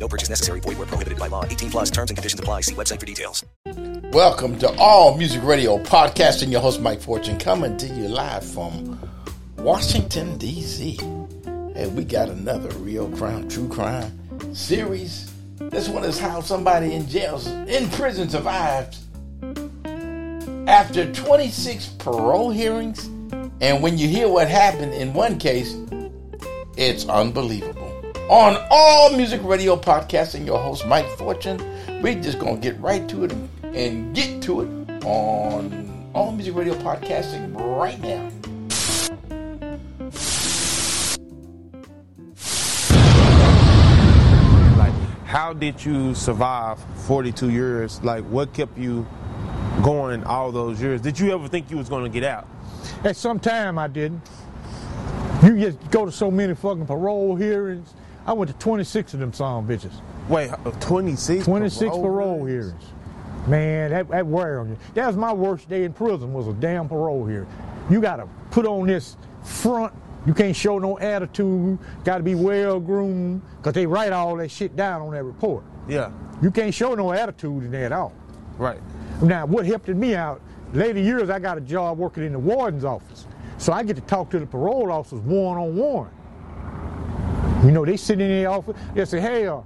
No purchase necessary. Void where prohibited by law. 18 plus terms and conditions apply. See website for details. Welcome to All Music Radio Podcast and your host Mike Fortune coming to you live from Washington, D.C. And we got another real crime, true crime series. This one is how somebody in jail, in prison survived after 26 parole hearings. And when you hear what happened in one case, it's unbelievable. On All Music Radio Podcast and your host Mike Fortune, we're just going to get right to it and get to it on All Music Radio Podcasting right now. Like, how did you survive 42 years? Like, what kept you going all those years? Did you ever think you was going to get out? At some time I didn't. You just go to so many fucking parole hearings. I went to 26 of them son bitches. Wait, uh, 26? 26 parole, hearings. Man, that, that wear on you. That was my worst day in prison was a damn parole hearing. You got to put on this front. You can't show no attitude. Got to be well groomed because they write all that shit down on that report. Yeah, You can't show no attitude in there at all. right. Now, what helped me out, later years, I got a job working in the warden's office. So I get to talk to the parole officers one on one. You know, they sit in the office, they say, hey, uh,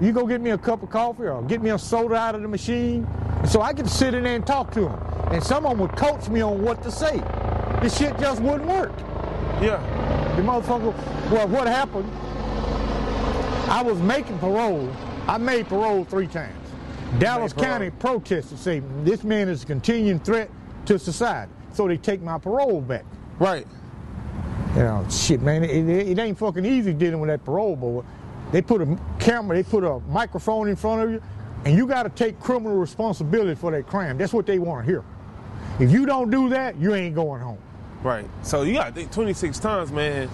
you go get me a cup of coffee or get me a soda out of the machine. So I get to sit in there and talk to them. And some of them would coach me on what to say. This shit just wouldn't work. Yeah, The motherfucker, well, what happened? I was making parole. I made parole three times. Dallas. County protested, say this man is a continuing threat to society. So they take my parole back. right. You know, shit, man, it, it, it ain't fucking easy dealing with that parole board. They put a camera, they put a microphone in front of you, and you got to take criminal responsibility for that crime. That's what they want to hear. If you don't do that, you ain't going home. Right. So you got to think 26 times, man.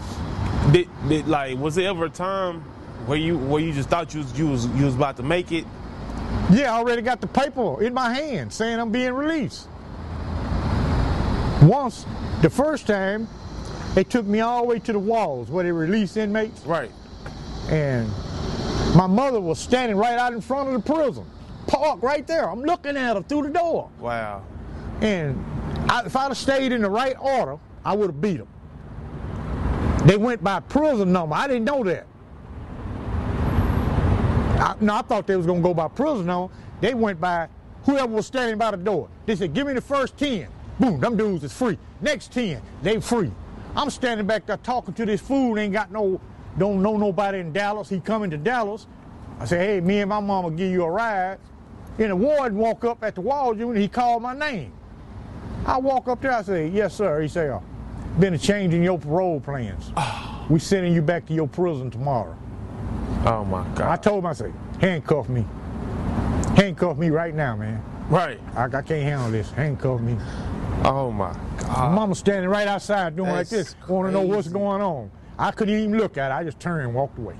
Did, did like was there ever a time where you where you just thought you was you was you was about to make it? Yeah, I already got the paper in my hand saying I'm being released. Once, the first time, they took me all the way to the walls where they release inmates, Right. and my mother was standing right out in front of the prison, parked right there. I'm looking at her through the door. Wow. And I, if I'd have stayed in the right order, I would have beat them. They went by prison number. I didn't know that. I, no, I thought they was gonna go by prison number. They went by whoever was standing by the door. They said, "Give me the first ten. Boom, them dudes is free. Next ten, they free. I'm standing back there talking to this fool. Ain't got no, don't know nobody in Dallas. He coming to Dallas. I said, "Hey, me and my mama give you a ride." And the warden walk up at the wall unit. He called my name. I walk up there. I say, "Yes, sir." He say, uh, "Been a change in your parole plans. We sending you back to your prison tomorrow." Oh my God. I told him, I said, "Handcuff me. Handcuff me right now, man. Right. I, I can't handle this. Handcuff me." Oh my God. mama standing right outside doing like That's this. Want to know what's going on? I couldn't even look at it. I just turned and walked away.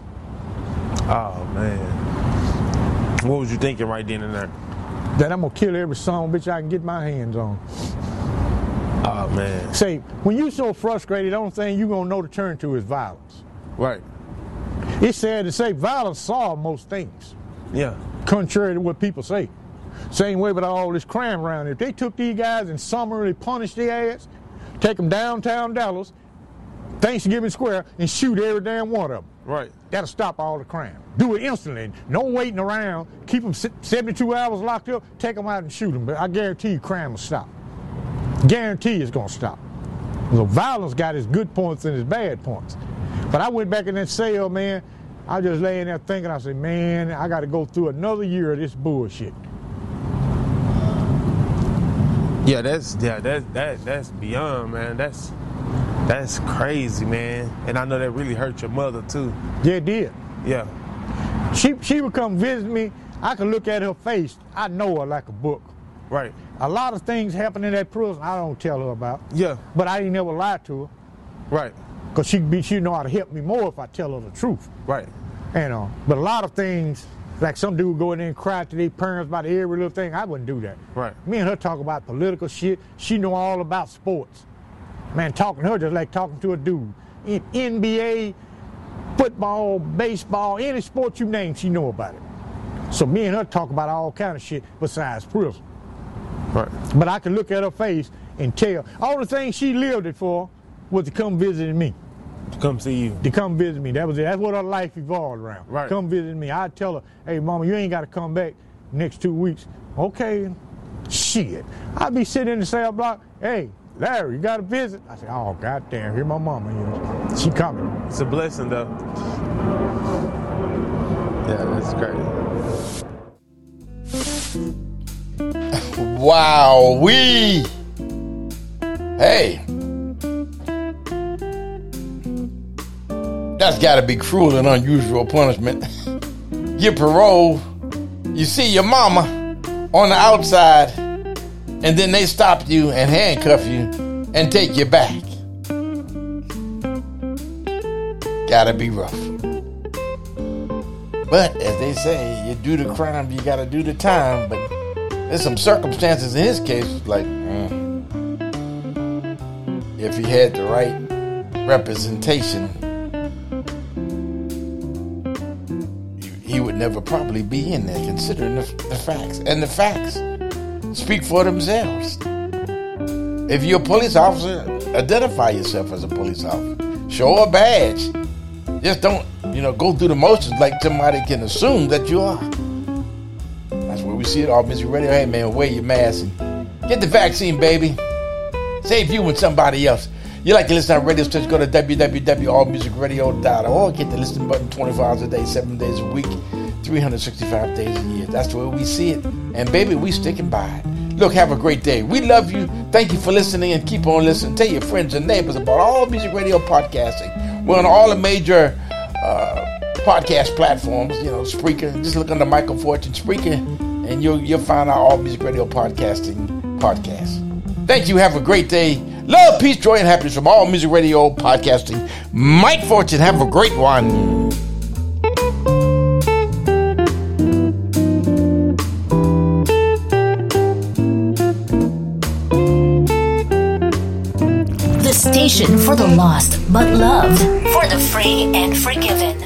Oh man. What was you thinking right then and there? That I'm gonna kill every son bitch I can get my hands on. Oh man. Say, when you so frustrated, the only thing you gonna know to turn to is violence. Right. It's sad to say violence solves most things, Yeah. contrary to what people say. Same way with all this crime around here. If they took these guys and summarily punished their ass, take them downtown Dallas, Thanksgiving Square, and shoot every damn one of them. Right. That'll stop all the crime. Do it instantly. No waiting around. Keep them 72 hours locked up. Take them out and shoot them. But I guarantee you, crime will stop. Guarantee it's gonna stop. So violence got its good points and its bad points. But I went back in that cell, man. I was just laying there thinking. I said, man, I got to go through another year of this bullshit. Yeah, that's yeah, that that that's beyond, man. That's that's crazy, man. And I know that really hurt your mother too. Yeah, it did. Yeah. She she would come visit me. I could look at her face. I know her like a book. Right. A lot of things happen in that prison I don't tell her about. Yeah. But I ain't never lied to her. Right. Cause she be she know how to help me more if I tell her the truth. Right. You uh, know. But a lot of things, like some dude go in there and cry to their parents about every little thing, I wouldn't do that. Right. Me and her talk about political shit. She know all about sports. Man, talking to her just like talking to a dude. In NBA, football, baseball, any sport you name, she know about it. So me and her talk about all kind of shit besides prison. Right. But I can look at her face and tell all the things she lived it for was to come visit me. Come see you. To come visit me. That was it. That's what her life evolved around. Right. Come visit me. I tell her, hey mama, you ain't gotta come back next two weeks. Okay. Shit. I'd be sitting in the cell block, hey, Larry, you gotta visit. I say, oh goddamn, here my mama is. She coming. It's a blessing, though. Yeah, that's great. Wow, we. Hey. That's got to be cruel and unusual punishment. Get parole, you see your mama on the outside, and then they stop you and handcuff you and take you back. Gotta be rough. But as they say, you do the crime, you gotta do the time. But there's some circumstances in his case, like mm, if he had the right representation, he, would never probably be in there, considering the, the facts. And the facts speak for themselves. If you're a police officer, identify yourself as a police officer. Show a badge. Just don't, you know, go through the motions like somebody can assume that you are. That's where we see it all, Mr. Radio. Hey, man, wear your mask and get the vaccine, baby. Save you and somebody else. You like to listen on radio stations, go to www.allmusicradio.org. Hit the listen button 24 hours a day, 7 days a week, 365 days a year. That's the way we see it. And baby, we sticking by it. Look, have a great day. We love you. Thank you for listening and keep on listening. Tell your friends and neighbors about All Music Radio podcasting. We're on all the major uh, podcast platforms, you know, Spreaker. Just look under Michael Fortune Spreaker, and you'll you'll find our All Music Radio podcasting podcast. Thank you. Have a great day. Love, peace, joy, and happiness from All Music Radio podcasting. Mike Fortune. Have a great one. The station for the lost but loved, for the free and forgiven.